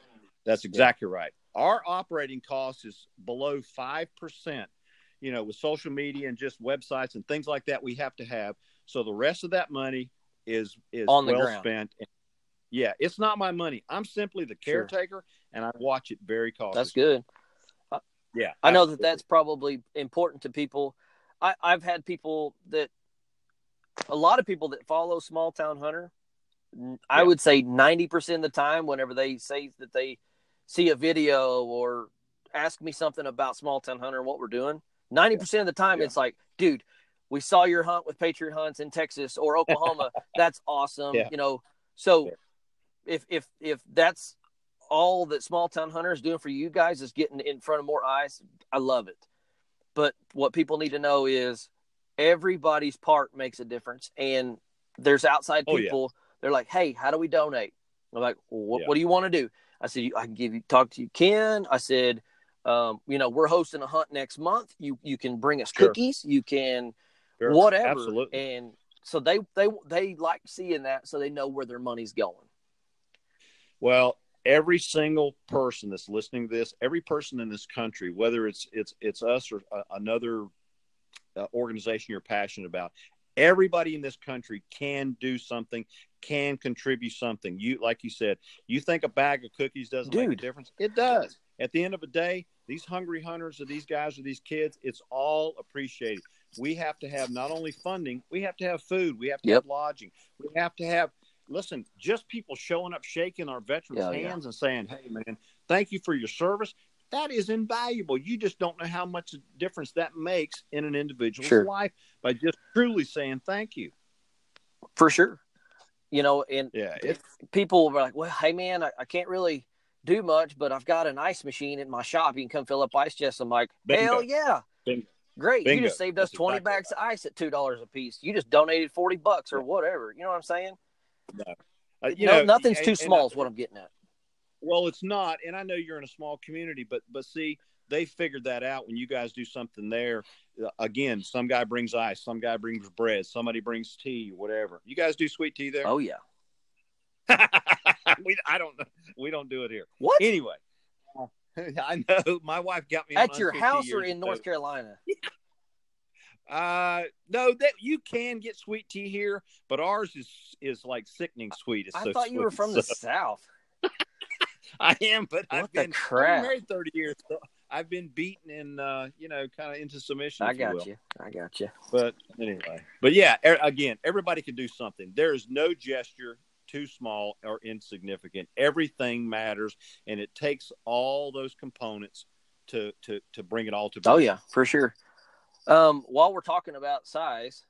That's exactly right. Our operating cost is below 5%, you know, with social media and just websites and things like that we have to have. So the rest of that money is is On the well ground. spent. Yeah, it's not my money. I'm simply the Sure. caretaker and I watch it very cautiously. That's good. Yeah. I know that that's probably important to people. I, I've had people that, a lot of people that follow Small Town Hunter. I would say ninety percent of the time, whenever they say that they see a video or ask me something about small town hunter and what we're doing, ninety percent of the time Yeah. it's like, dude, we saw your hunt with Patriot Hunts in Texas or Oklahoma. that's awesome. Yeah. You know, so if if if that's all that small town hunter is doing for you guys is getting in front of more eyes, I love it. But what people need to know is everybody's part makes a difference, and there's outside Oh, yeah. people. They're like, "Hey, how do we donate?" I'm like, well, Yeah. what do you want to do? I said, I can give you talk to you, Ken. I said, um, you know, we're hosting a hunt next month. You you can bring us Sure. cookies. You can Sure. whatever. Absolutely. And so they they they like seeing that, so they know where their money's going. Well, every single person that's listening to this, every person in this country, whether it's it's it's us or uh, another uh, organization you're passionate about, everybody in this country can do something, can contribute something. You like you said, you think a bag of cookies doesn't make a difference? It does. At the end of the day, these hungry hunters or these guys or these kids, it's all appreciated. We have to have not only funding, we have to have food, we have to Yep. have lodging, we have to have listen, just people showing up, shaking our veterans' Yeah, yeah. hands and saying, Hey man, thank you for your service. That is invaluable. You just don't know how much difference that makes in an individual's Sure. life by just truly saying thank you. For sure. You know, and Yeah, it's people were like, "Well, hey man, I, I can't really do much, but I've got an ice machine in my shop. You can come fill up ice chests." I'm like, Bingo. "Hell yeah, Bingo. great! You just saved us That's twenty exactly bags of ice at two dollars a piece. You just donated forty bucks or whatever. You know what I'm saying? Uh, you no, know, nothing's and- too small. I- is what I'm getting at. Well, it's not, and I know you're in a small community, but but see, they figured that out when you guys do something there. Uh, Again, some guy brings ice, some guy brings bread, somebody brings tea, whatever. You guys do sweet tea there? Oh yeah. we, I don't know. We don't do it here. What? Anyway, I know my wife got me At your house or in ago. North Carolina? Uh, no, that you can get sweet tea here, but ours is is like sickening sweet. It's I so thought you were from the so- South. I am, but What I've been crap? Married thirty years. So I've been beaten and uh, you know, kind of into submission. I got will. you. I got you. But anyway, but yeah, er, again, everybody can do something. There is no gesture too small or insignificant. Everything matters, and it takes all those components to to to bring it all to. Oh yeah, for sure. Um, while we're talking about size,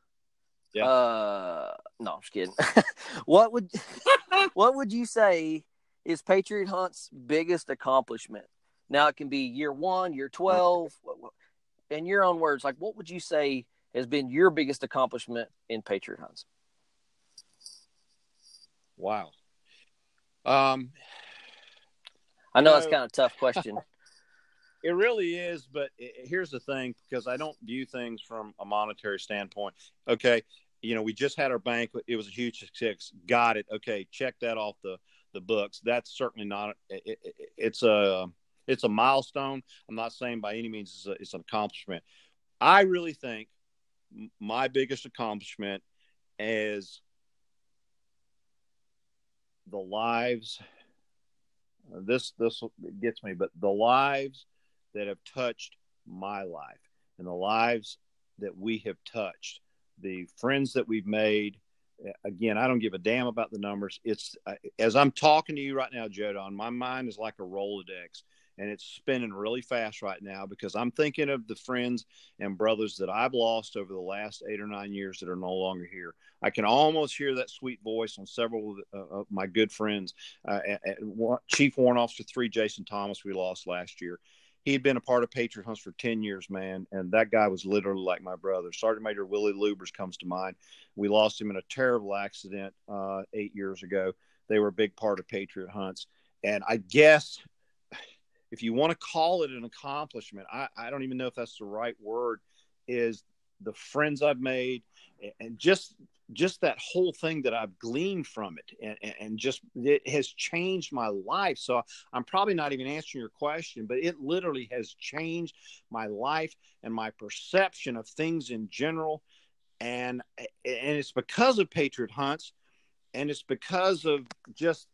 Yeah. Uh, no, I'm just kidding. what would what would you say is Patriot Hunt's biggest accomplishment? Now it can be year one, year twelve. In your own words, like what would you say has been your biggest accomplishment in Patriot Hunts? Wow. Um, I know You it's know- kind of a tough question. It really is, but i- here's the thing because I don't view things from a monetary standpoint. Okay, you know, we just had our banquet; it was a huge success. Got it. Okay, check that off the the books. That's certainly not. It, it, it's a it's a milestone. I'm not saying by any means it's, a, it's an accomplishment. I really think my biggest accomplishment is the lives. This this gets me, but the lives that have touched my life and the lives that we have touched, the friends that we've made. Again, I don't give a damn about the numbers. It's uh, as I'm talking to you right now, Joe Don, my mind is like a Rolodex and it's spinning really fast right now because I'm thinking of the friends and brothers that I've lost over the last eight or nine years that are no longer here. I can almost hear that sweet voice on several of, uh, my good friends. Uh, at, at Chief Warrant Officer Three, Jason Thomas, we lost last year he had been a part of Patriot Hunts for 10 years, man. And that guy was literally like my brother. Sergeant Major Willie Lubers comes to mind. We lost him in a terrible accident uh, eight years ago. They were a big part of Patriot Hunts. And I guess if you want to call it an accomplishment, I, I don't even know if that's the right word, is the friends I've made and just just that whole thing that I've gleaned from it and, and just it has changed my life. So I'm probably not even answering your question, but it literally has changed my life and my perception of things in general. And and it's because of Patriot Hunts, and it's because of just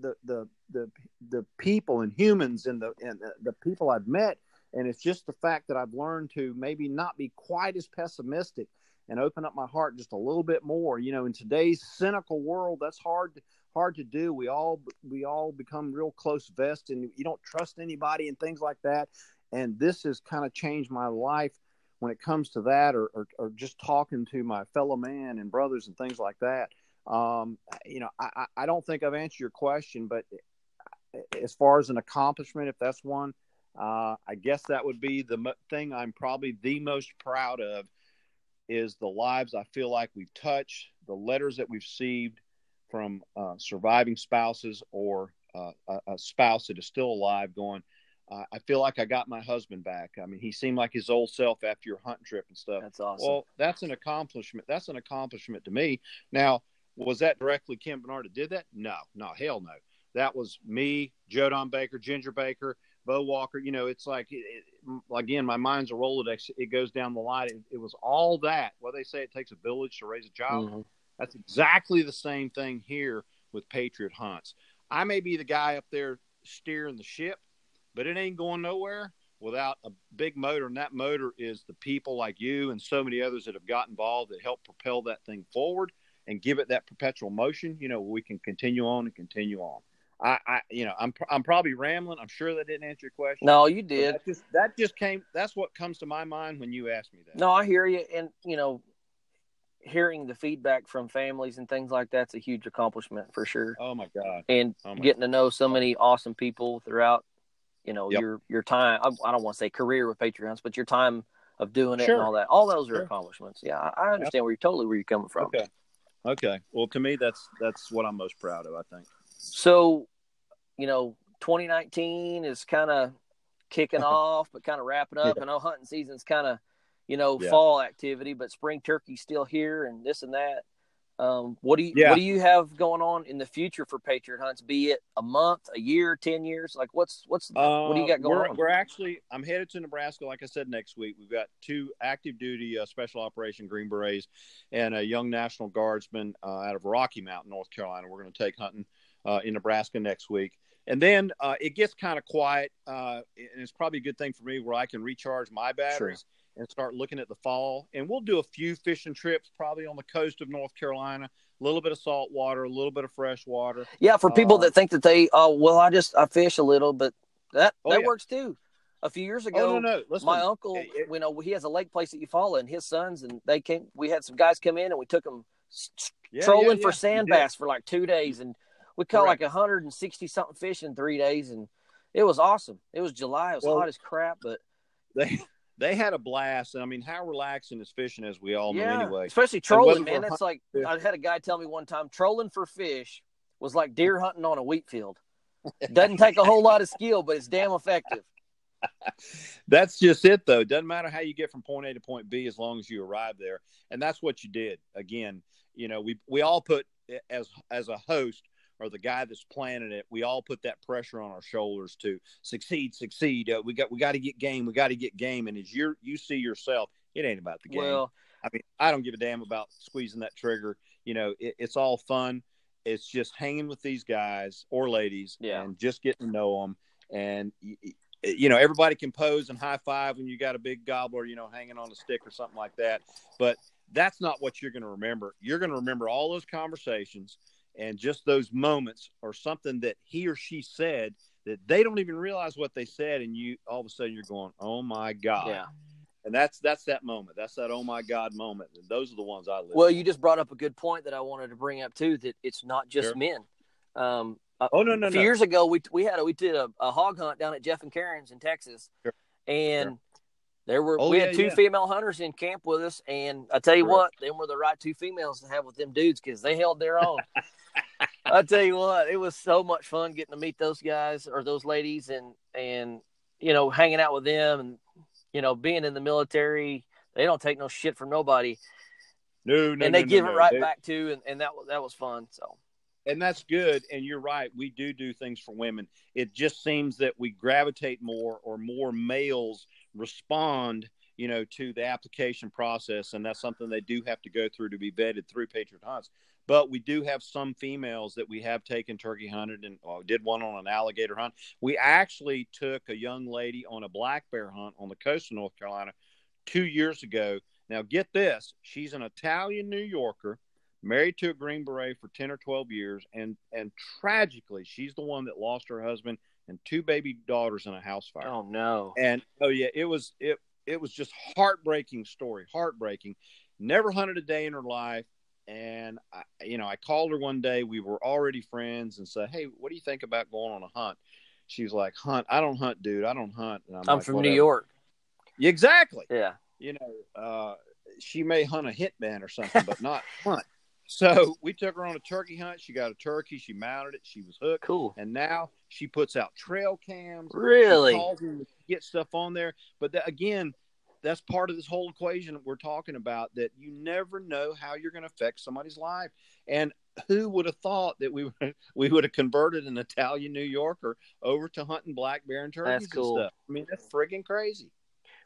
the the the the people and humans and the and the, the people I've met. And it's just the fact that I've learned to maybe not be quite as pessimistic and open up my heart just a little bit more. You know, in today's cynical world, that's hard to, hard to do. We all we all become real close vest, and you don't trust anybody and things like that. and this has kind of changed my life when it comes to that, or, or, or just talking to my fellow man and brothers and things like that. Um, you know, I, I don't think I've answered your question, but as far as an accomplishment, if that's one, uh, I guess that would be the mo- thing I'm probably the most proud of is the lives I feel like we've touched, the letters that we've received from uh, surviving spouses or uh, a, a, spouse that is still alive going, uh, I feel like I got my husband back. I mean, he seemed like his old self after your hunting trip and stuff. That's awesome. Well, that's an accomplishment. That's an accomplishment to me. Now, was that directly Ken Bernard that did that? No, no, hell no. That was me, Joe Don Baker, Ginger Baker, Bo Walker. You know, it's like it, again, my mind's a Rolodex. It goes down the line. It, it was all that. Well, they say it takes a village to raise a child. Mm-hmm. That's exactly the same thing here with Patriot Hunts. I may be the guy up there steering the ship, but it ain't going nowhere without a big motor. And that motor is the people like you and so many others that have got involved that help propel that thing forward and give it that perpetual motion. You know, we can continue on and continue on. I, I, you know, I'm I'm probably rambling. I'm sure that didn't answer your question. No, you did. That just, that just came. That's what comes to my mind when you ask me that. No, I hear you, and you know, hearing the feedback from families and things like that's a huge accomplishment for sure. Oh my god! And oh my getting god. to know so many awesome people throughout, you know, yep. your your time. I, I don't want to say career with Patriot Hunts, but your time of doing it sure. and all that. All those are sure. accomplishments. Yeah, I, I understand yep. where you're totally where you're coming from. Okay. Okay. Well, to me, that's that's what I'm most proud of. I think. So, you know, 2019 is kind of kicking off, but kind of wrapping up. Yeah. I know hunting season's kind of, you know, yeah. fall activity, but spring turkey's still here and this and that. Um, what do you yeah. what do you have going on in the future for Patriot hunts? Be it a month, a year, ten years? Like what's what's uh, what do you got going we're, on? We're actually I'm headed to Nebraska, like I said, next week. We've got two active duty uh, special operation Green Berets and a young National Guardsman uh, out of Rocky Mount, North Carolina. We're going to take hunting uh, in Nebraska next week. And then uh, it gets kind of quiet, uh, and it's probably a good thing for me where I can recharge my batteries. Sure and start looking at the fall. And we'll do a few fishing trips, probably on the coast of North Carolina. A little bit of salt water, a little bit of fresh water. Yeah, for people uh, that think that they, oh, well, I just I fish a little, but that oh, that yeah. works too. A few years ago, oh, no, no. Listen, my uncle, it, it, you know, he has a lake place that Eufaula, and his sons, and they came. We had some guys come in, and we took them yeah, trolling yeah, for sand bass for like two days, and we caught Correct. like 160 something fish in three days, and it was awesome. It was July, it was well, hot as crap, but they they had a blast. I mean, how relaxing is fishing, as we all know, anyway. Especially trolling, man. That's like fish. I had a guy tell me one time, trolling for fish was like deer hunting on a wheat field. Doesn't take a whole lot of skill, but it's damn effective. that's just it, though. Doesn't matter how you get from point A to point B, as long as you arrive there, and that's what you did. Again, you know, we we all put as as a host or the guy that's planning it, we all put that pressure on our shoulders to succeed, succeed. Uh, we got we got to get game. We got to get game. And as you you see yourself, it ain't about the game. Well, I mean, I don't give a damn about squeezing that trigger. You know, it, it's all fun. It's just hanging with these guys or ladies yeah. and just getting to know them. And you know, everybody can pose and high five when you got a big gobbler, you know, hanging on a stick or something like that. But that's not what you're going to remember. You're going to remember all those conversations and just those moments or something that he or she said that they don't even realize what they said and you all of a sudden you're going oh my god yeah and that's that's that moment that's that oh my god moment and those are the ones i live well you just brought up a good point that i wanted to bring up too that it's not just sure. men um oh no no a few no. years ago we we had a we did a, a hog hunt down at jeff and karen's in texas sure. and sure. There were oh, we had two yeah. female hunters in camp with us, and I tell you what, them were the right two females to have with them dudes because they held their own. I tell you what, it was so much fun getting to meet those guys or those ladies, and and you know hanging out with them, and you know being in the military, they don't take no shit from nobody. No, no, and they no, give no, it right they... back too, and, and that was that was fun. So and that's good and you're right we do do things for women it just seems that we gravitate more or more males respond you know to the application process and that's something they do have to go through to be vetted through patriot hunts but we do have some females that we have taken turkey hunted and well, did one on an alligator hunt we actually took a young lady on a black bear hunt on the coast of north carolina two years ago now get this she's an italian new yorker married to a green beret for 10 or 12 years and and tragically she's the one that lost her husband and two baby daughters in a house fire. Oh no! And oh yeah, it was it it was just heartbreaking story, heartbreaking. Never hunted a day in her life, and I, you know, I called her one day. We were already friends, and said, "Hey, what do you think about going on a hunt?" She's like, "Hunt? I don't hunt, dude. I don't hunt." And I'm, I'm like, from Whatever. New York. Exactly. Yeah. You know, uh, she may hunt a hitman or something, but not hunt. So we took her on a turkey hunt. She got a turkey. She mounted it. She was hooked. Cool. And now she puts out trail cams. Really? She calls to get stuff on there. But that, again, that's part of this whole equation that we're talking about. That you never know how you're going to affect somebody's life. And who would have thought that we would we would have converted an Italian New Yorker over to hunting black bear and turkeys that's cool. and stuff? I mean, that's friggin' crazy.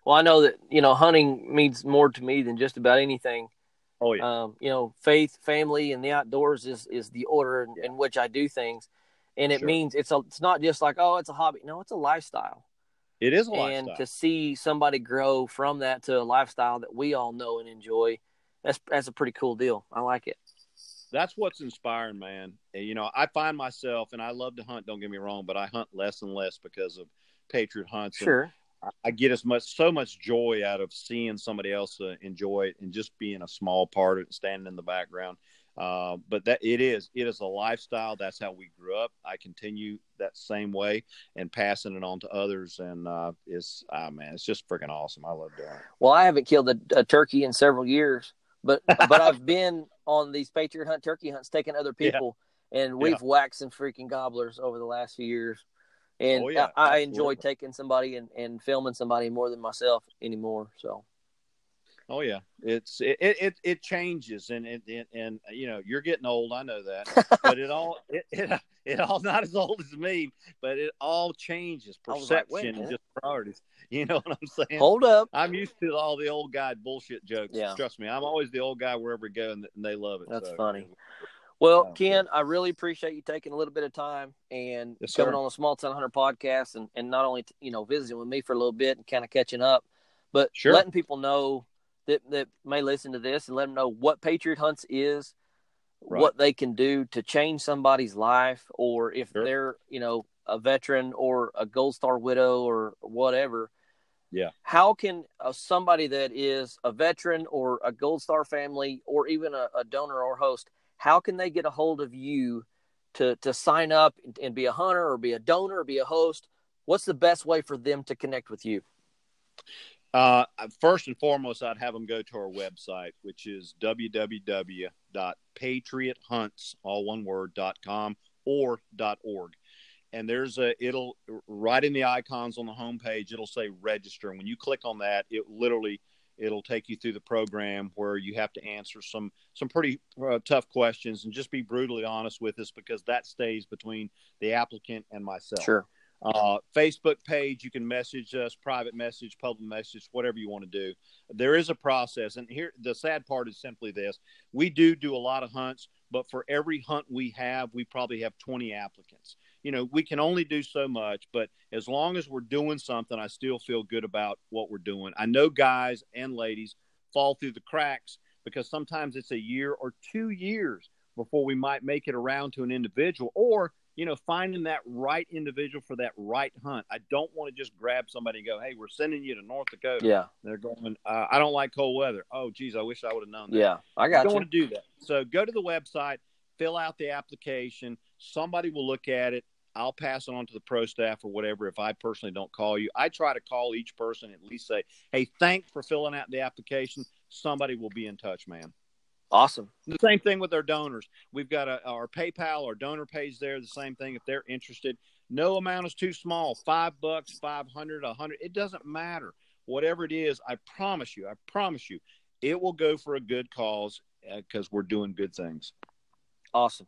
Well, I know that you know hunting means more to me than just about anything. Oh yeah. Um, you know, faith, family, and the outdoors is is the order in, yeah. in which I do things, and it sure. means it's a it's not just like oh it's a hobby. No, it's a lifestyle. It is a and to see somebody grow from that to a lifestyle that we all know and enjoy, that's that's a pretty cool deal. I like it. That's what's inspiring, man. You know, I find myself, and I love to hunt. Don't get me wrong, but I hunt less and less because of Patriot hunts. Sure. I get as much so much joy out of seeing somebody else uh, enjoy it and just being a small part of it, and standing in the background. Uh, but that it is it is a lifestyle. That's how we grew up. I continue that same way and passing it on to others. And uh, it's ah man, it's just freaking awesome. I love doing it. Well, I haven't killed a, a turkey in several years, but but I've been on these Patriot Hunt turkey hunts, taking other people, yeah. and we've yeah. whacked some freaking gobblers over the last few years and oh, yeah, I, I enjoy taking somebody and, and filming somebody more than myself anymore. So. Oh yeah, it's it it, it changes and it, it, and you know you're getting old. I know that, but it all it, it it all not as old as me, but it all changes perception like, and just priorities. You know what I'm saying? Hold up, I'm used to all the old guy bullshit jokes. Yeah. trust me, I'm always the old guy wherever we go, and, they love it. That's so. funny. Well, Ken, I really appreciate you taking a little bit of time and yes, coming on the Small Town Hunter podcast and, and not only, you know, visiting with me for a little bit and kind of catching up, but sure. letting people know that, that may listen to this and let them know what Patriot Hunts is, right. what they can do to change somebody's life, or if sure. they're, you know, a veteran or a Gold Star widow or whatever. Yeah. How can uh, somebody that is a veteran or a Gold Star family or even a, a donor or host – how can they get a hold of you to to sign up and be a hunter or be a donor or be a host? What's the best way for them to connect with you? Uh, first and foremost, I'd have them go to our website, which is www.patriothunts, all one word, com or org. And there's a, it'll, right in the icons on the homepage, it'll say register. And when you click on that, it literally – It'll take you through the program where you have to answer some some pretty uh, tough questions and just be brutally honest with us because that stays between the applicant and myself. Sure. Uh, Facebook page, you can message us, private message, public message, whatever you want to do. There is a process, and here the sad part is simply this: we do do a lot of hunts, but for every hunt we have, we probably have 20 applicants you know, we can only do so much, but as long as we're doing something, I still feel good about what we're doing. I know guys and ladies fall through the cracks because sometimes it's a year or two years before we might make it around to an individual or you know finding that right individual for that right hunt i don't want to just grab somebody and go hey we're sending you to north dakota yeah they're going uh, i don't like cold weather oh geez i wish i would have known that yeah i got I don't you. want to do that so go to the website fill out the application somebody will look at it I'll pass it on to the pro staff or whatever if I personally don't call you. I try to call each person at least say, "Hey, thanks for filling out the application. Somebody will be in touch, man." Awesome. The same thing with our donors. We've got a, our PayPal our donor page there. The same thing if they're interested. No amount is too small. Five bucks, five hundred, a hundred. It doesn't matter. Whatever it is, I promise you. I promise you, it will go for a good cause because uh, we're doing good things. Awesome.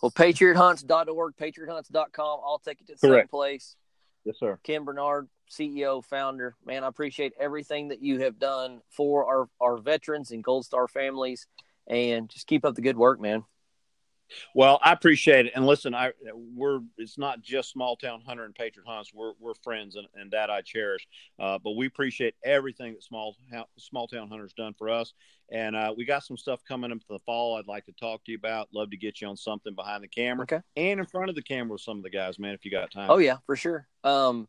Well, patriothunts.org, patriothunts.com, I'll take you to the Correct. same place. Yes, sir. Ken Bernard, CEO, founder. Man, I appreciate everything that you have done for our, our veterans and Gold Star families. And just keep up the good work, man. Well, I appreciate it, and listen, I we're it's not just small town hunter and patriot hunts. We're we're friends, and, and that I cherish. Uh, but we appreciate everything that small small town hunters done for us, and uh, we got some stuff coming up for the fall. I'd like to talk to you about. Love to get you on something behind the camera, okay. and in front of the camera with some of the guys, man. If you got time. Oh yeah, for sure. Um,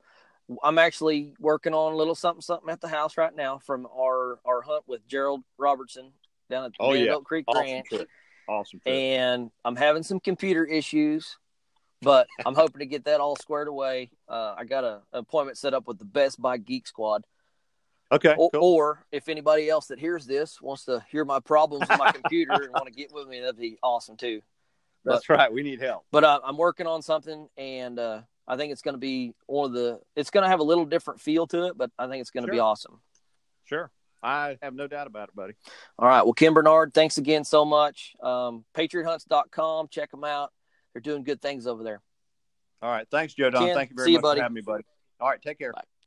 I'm actually working on a little something something at the house right now from our our hunt with Gerald Robertson down at the oh, yeah. Creek awesome Ranch. Trip. Awesome. Trip. And I'm having some computer issues, but I'm hoping to get that all squared away. Uh, I got a, an appointment set up with the Best Buy Geek Squad. Okay. O- cool. Or if anybody else that hears this wants to hear my problems with my computer and want to get with me, that'd be awesome too. That's right. We need help. But uh, I'm working on something, and uh, I think it's going to be one of the. It's going to have a little different feel to it, but I think it's going to Sure. be awesome. Sure. I have no doubt about it, buddy. All right. Well, Ken Bernard, thanks again so much. Um, PatriotHunts.com. Check them out. They're doing good things over there. All right. Thanks, Joe Don. Thank you very see you, buddy. for having me, buddy. All right. Take care. Bye.